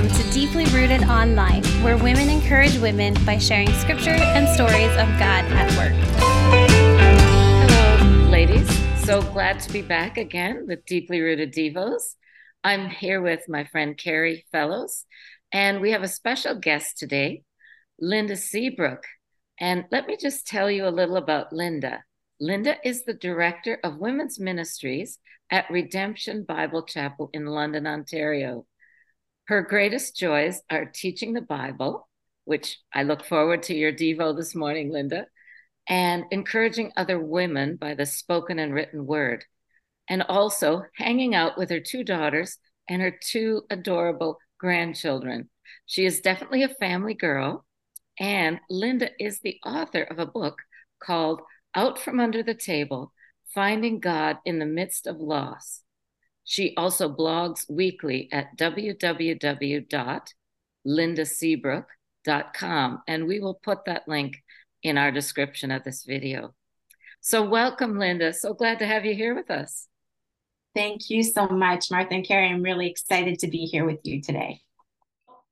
Welcome to Deeply Rooted Online, where women encourage women by sharing scripture and stories of God at work. Hello, ladies. So glad to be back again with Deeply Rooted Devos. I'm here with my friend Carrie Fellows, and we have a special guest today, Linda Seabrook. And let me just tell you a little about Linda. Linda is the director of women's ministries at Redemption Bible Chapel in London, Ontario. Her greatest joys are teaching the Bible, which I look forward to your Devo this morning, Linda, and encouraging other women by the spoken and written word, and also hanging out with her two daughters and her two adorable grandchildren. She is definitely a family girl, and Linda is the author of a book called Out from Under the Table Finding God in the Midst of Loss. She also blogs weekly at www.lindaseabrook.com, and we will put that link in our description of this video. So, welcome, Linda. So glad to have you here with us. Thank you so much, Martha and Carrie. I'm really excited to be here with you today.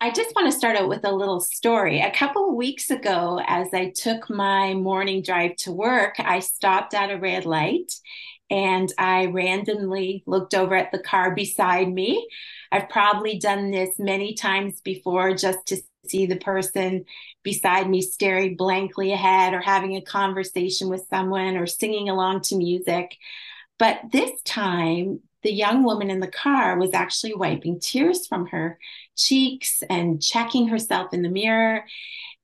I just want to start out with a little story. A couple of weeks ago, as I took my morning drive to work, I stopped at a red light and I randomly looked over at the car beside me. I've probably done this many times before just to see the person beside me staring blankly ahead or having a conversation with someone or singing along to music. But this time, the young woman in the car was actually wiping tears from her cheeks and checking herself in the mirror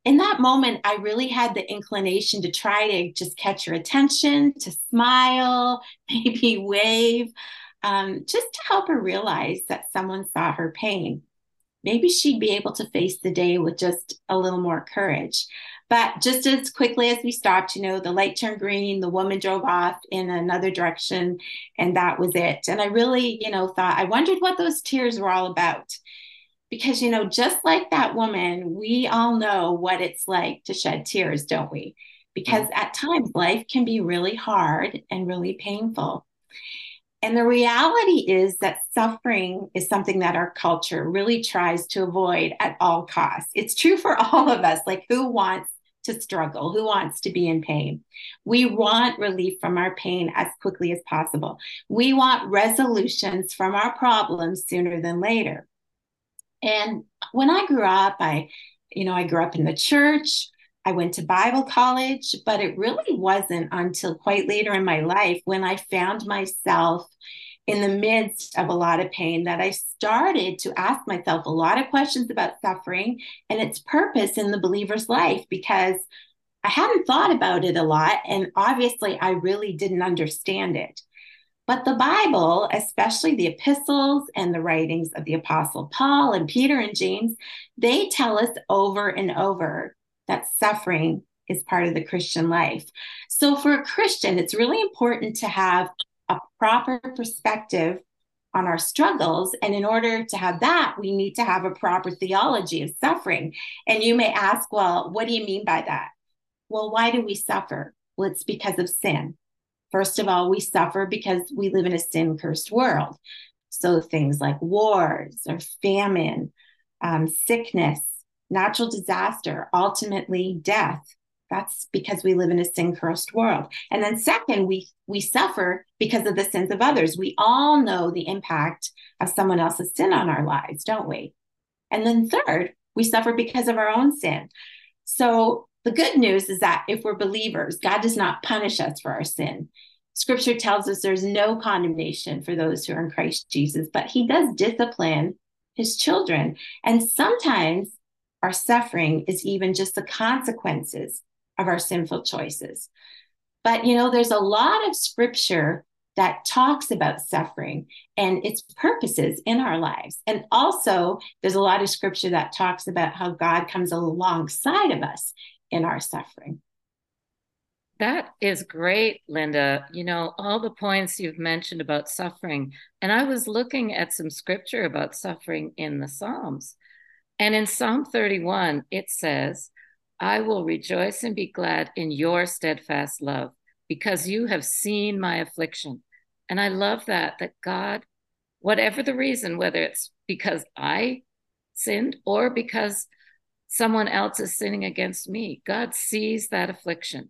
in that moment, I really had the inclination to try to just catch her attention, to smile, maybe wave, um, just to help her realize that someone saw her pain. Maybe she'd be able to face the day with just a little more courage. But just as quickly as we stopped, you know, the light turned green, the woman drove off in another direction, and that was it. And I really, you know, thought, I wondered what those tears were all about because you know just like that woman we all know what it's like to shed tears don't we? Because mm-hmm. at times life can be really hard and really painful. And the reality is that suffering is something that our culture really tries to avoid at all costs. It's true for all of us like who wants to struggle? Who wants to be in pain? We want relief from our pain as quickly as possible. We want resolutions from our problems sooner than later and when I grew up, I, you know, I grew up in the church. I went to Bible college, but it really wasn't until quite later in my life when I found myself in the midst of a lot of pain that I started to ask myself a lot of questions about suffering and its purpose in the believer's life because I hadn't thought about it a lot. And obviously, I really didn't understand it. But the Bible, especially the epistles and the writings of the Apostle Paul and Peter and James, they tell us over and over that suffering is part of the Christian life. So for a Christian, it's really important to have a proper perspective on our struggles. And in order to have that, we need to have a proper theology of suffering. And you may ask, well, what do you mean by that? Well, why do we suffer? Well, it's because of sin. First of all, we suffer because we live in a sin cursed world. So things like wars or famine, um, sickness, natural disaster, ultimately death. That's because we live in a sin cursed world. And then second, we we suffer because of the sins of others. We all know the impact of someone else's sin on our lives, don't we? And then third, we suffer because of our own sin. So the good news is that if we're believers, God does not punish us for our sin. Scripture tells us there's no condemnation for those who are in Christ Jesus, but He does discipline His children. And sometimes our suffering is even just the consequences of our sinful choices. But you know, there's a lot of scripture that talks about suffering and its purposes in our lives. And also, there's a lot of scripture that talks about how God comes alongside of us in our suffering. That is great, Linda. You know, all the points you've mentioned about suffering. And I was looking at some scripture about suffering in the Psalms. And in Psalm 31, it says, I will rejoice and be glad in your steadfast love because you have seen my affliction. And I love that, that God, whatever the reason, whether it's because I sinned or because someone else is sinning against me. God sees that affliction.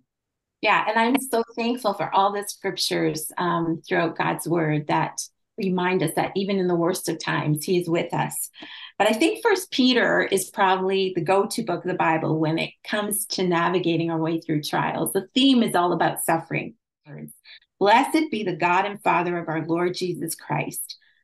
Yeah, and I'm so thankful for all the scriptures um, throughout God's word that remind us that even in the worst of times, He is with us. But I think First Peter is probably the go-to book of the Bible when it comes to navigating our way through trials. The theme is all about suffering. Blessed be the God and Father of our Lord Jesus Christ.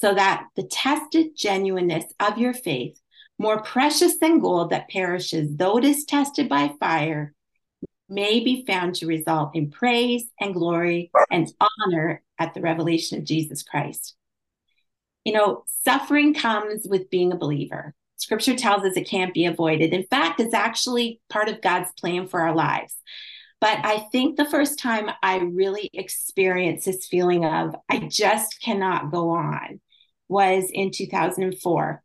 so that the tested genuineness of your faith, more precious than gold that perishes, though it is tested by fire, may be found to result in praise and glory and honor at the revelation of Jesus Christ. You know, suffering comes with being a believer. Scripture tells us it can't be avoided. In fact, it's actually part of God's plan for our lives. But I think the first time I really experienced this feeling of I just cannot go on was in 2004.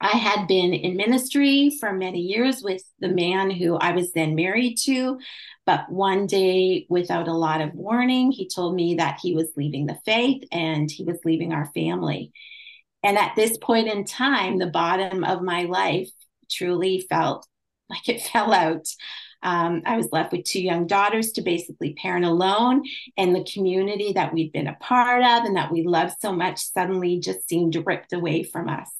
I had been in ministry for many years with the man who I was then married to. But one day, without a lot of warning, he told me that he was leaving the faith and he was leaving our family. And at this point in time, the bottom of my life truly felt like it fell out. Um, I was left with two young daughters to basically parent alone, and the community that we'd been a part of and that we loved so much suddenly just seemed ripped away from us.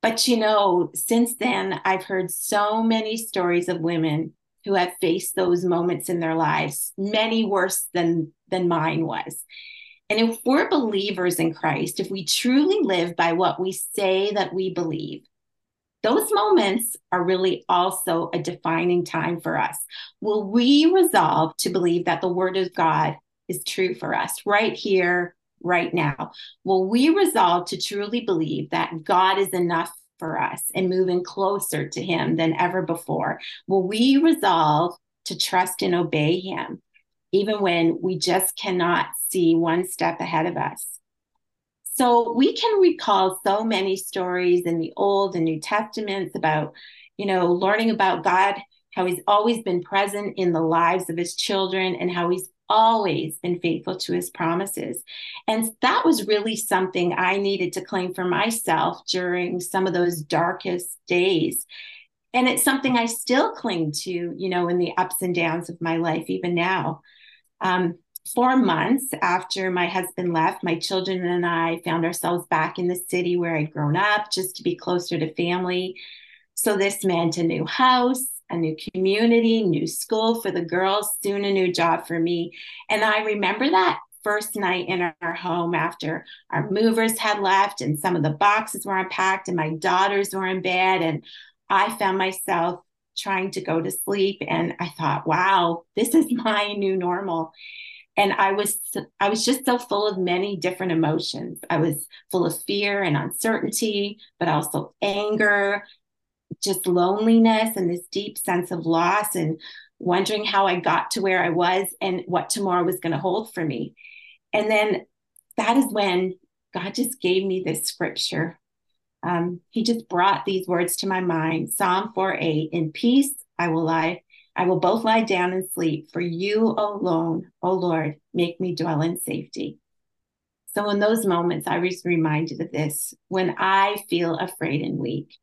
But you know, since then, I've heard so many stories of women who have faced those moments in their lives, many worse than, than mine was. And if we're believers in Christ, if we truly live by what we say that we believe, those moments are really also a defining time for us. Will we resolve to believe that the word of God is true for us right here, right now? Will we resolve to truly believe that God is enough for us and moving closer to Him than ever before? Will we resolve to trust and obey Him, even when we just cannot see one step ahead of us? So we can recall so many stories in the Old and New Testaments about, you know, learning about God, how He's always been present in the lives of His children, and how He's always been faithful to his promises. And that was really something I needed to claim for myself during some of those darkest days. And it's something I still cling to, you know, in the ups and downs of my life, even now. Um, four months after my husband left, my children and I found ourselves back in the city where I'd grown up just to be closer to family. So this meant a new house, a new community, new school for the girls, soon a new job for me. And I remember that first night in our home after our movers had left and some of the boxes were unpacked and my daughters were in bed. And I found myself trying to go to sleep. And I thought, wow, this is my new normal and i was i was just so full of many different emotions i was full of fear and uncertainty but also anger just loneliness and this deep sense of loss and wondering how I got to where I was and what tomorrow was going to hold for me. And then that is when God just gave me this scripture. Um, he just brought these words to my mind Psalm 4 8, in peace I will lie. I will both lie down and sleep, for you alone, O Lord, make me dwell in safety. So, in those moments, I was reminded of this when I feel afraid and weak.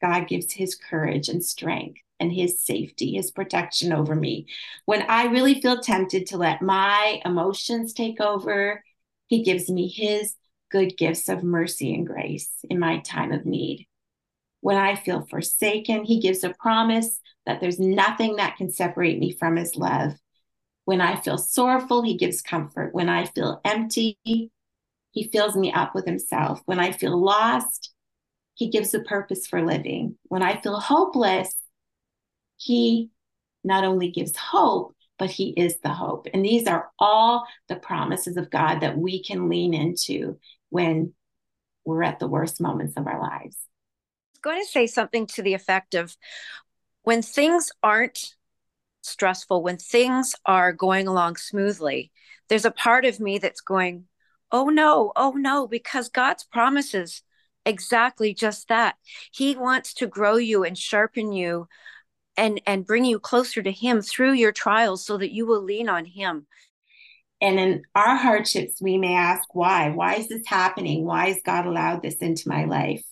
God gives his courage and strength and his safety, his protection over me. When I really feel tempted to let my emotions take over, he gives me his good gifts of mercy and grace in my time of need. When I feel forsaken, he gives a promise that there's nothing that can separate me from his love. When I feel sorrowful, he gives comfort. When I feel empty, he fills me up with himself. When I feel lost, he gives a purpose for living. When I feel hopeless, He not only gives hope, but He is the hope. And these are all the promises of God that we can lean into when we're at the worst moments of our lives. Going to say something to the effect of when things aren't stressful, when things are going along smoothly, there's a part of me that's going, oh no, oh no, because God's promises exactly just that. He wants to grow you and sharpen you and and bring you closer to him through your trials so that you will lean on him. And in our hardships, we may ask, why? Why is this happening? Why has God allowed this into my life?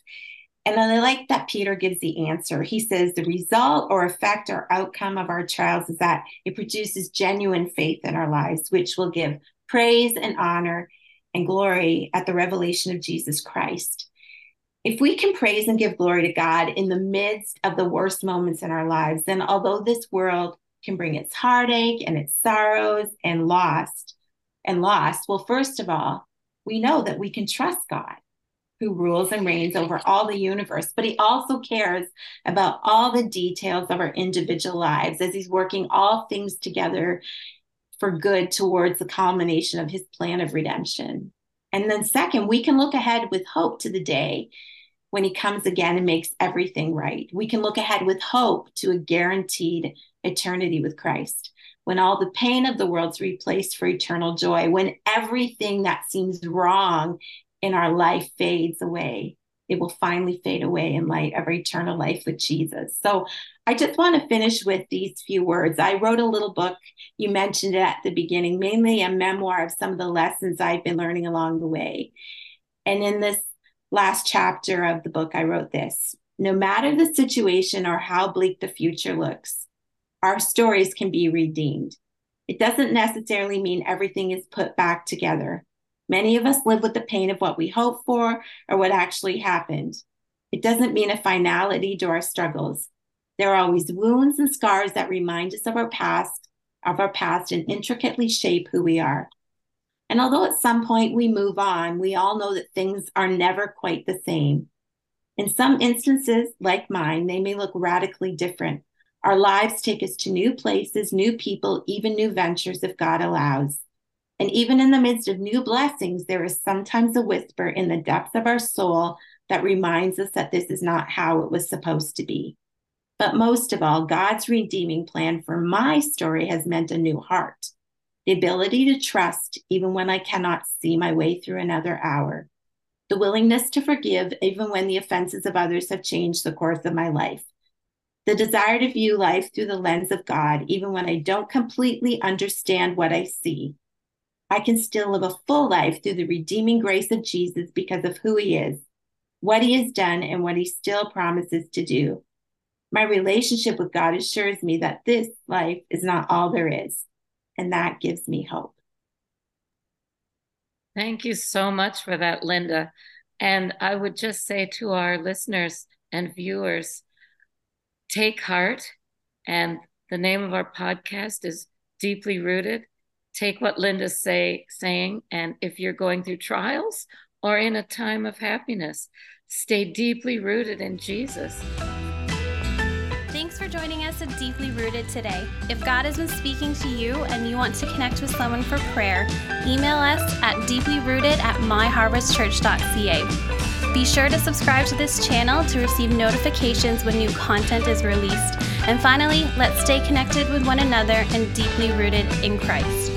And I like that Peter gives the answer. He says the result or effect or outcome of our trials is that it produces genuine faith in our lives, which will give praise and honor and glory at the revelation of Jesus Christ. If we can praise and give glory to God in the midst of the worst moments in our lives, then although this world can bring its heartache and its sorrows and loss and loss, well, first of all, we know that we can trust God who rules and reigns over all the universe, but he also cares about all the details of our individual lives as he's working all things together for good towards the culmination of his plan of redemption. And then, second, we can look ahead with hope to the day when he comes again and makes everything right. We can look ahead with hope to a guaranteed eternity with Christ. When all the pain of the world's replaced for eternal joy, when everything that seems wrong in our life fades away, it will finally fade away in light of eternal life with Jesus. So I just want to finish with these few words. I wrote a little book. You mentioned it at the beginning, mainly a memoir of some of the lessons I've been learning along the way. And in this last chapter of the book, I wrote this No matter the situation or how bleak the future looks, our stories can be redeemed. It doesn't necessarily mean everything is put back together. Many of us live with the pain of what we hope for or what actually happened. It doesn't mean a finality to our struggles. There are always wounds and scars that remind us of our past, of our past and intricately shape who we are. And although at some point we move on, we all know that things are never quite the same. In some instances, like mine, they may look radically different. Our lives take us to new places, new people, even new ventures if God allows. And even in the midst of new blessings, there is sometimes a whisper in the depths of our soul that reminds us that this is not how it was supposed to be. But most of all, God's redeeming plan for my story has meant a new heart, the ability to trust even when I cannot see my way through another hour, the willingness to forgive even when the offenses of others have changed the course of my life, the desire to view life through the lens of God even when I don't completely understand what I see I can still live a full life through the redeeming grace of Jesus because of who he is, what he has done, and what he still promises to do. My relationship with God assures me that this life is not all there is, and that gives me hope. Thank you so much for that, Linda. And I would just say to our listeners and viewers take heart. And the name of our podcast is Deeply Rooted take what Linda's say, saying, and if you're going through trials or in a time of happiness, stay deeply rooted in Jesus. Thanks for joining us at Deeply Rooted today. If God has been speaking to you and you want to connect with someone for prayer, email us at deeplyrooted at myharvestchurch.ca. Be sure to subscribe to this channel to receive notifications when new content is released. And finally, let's stay connected with one another and deeply rooted in Christ.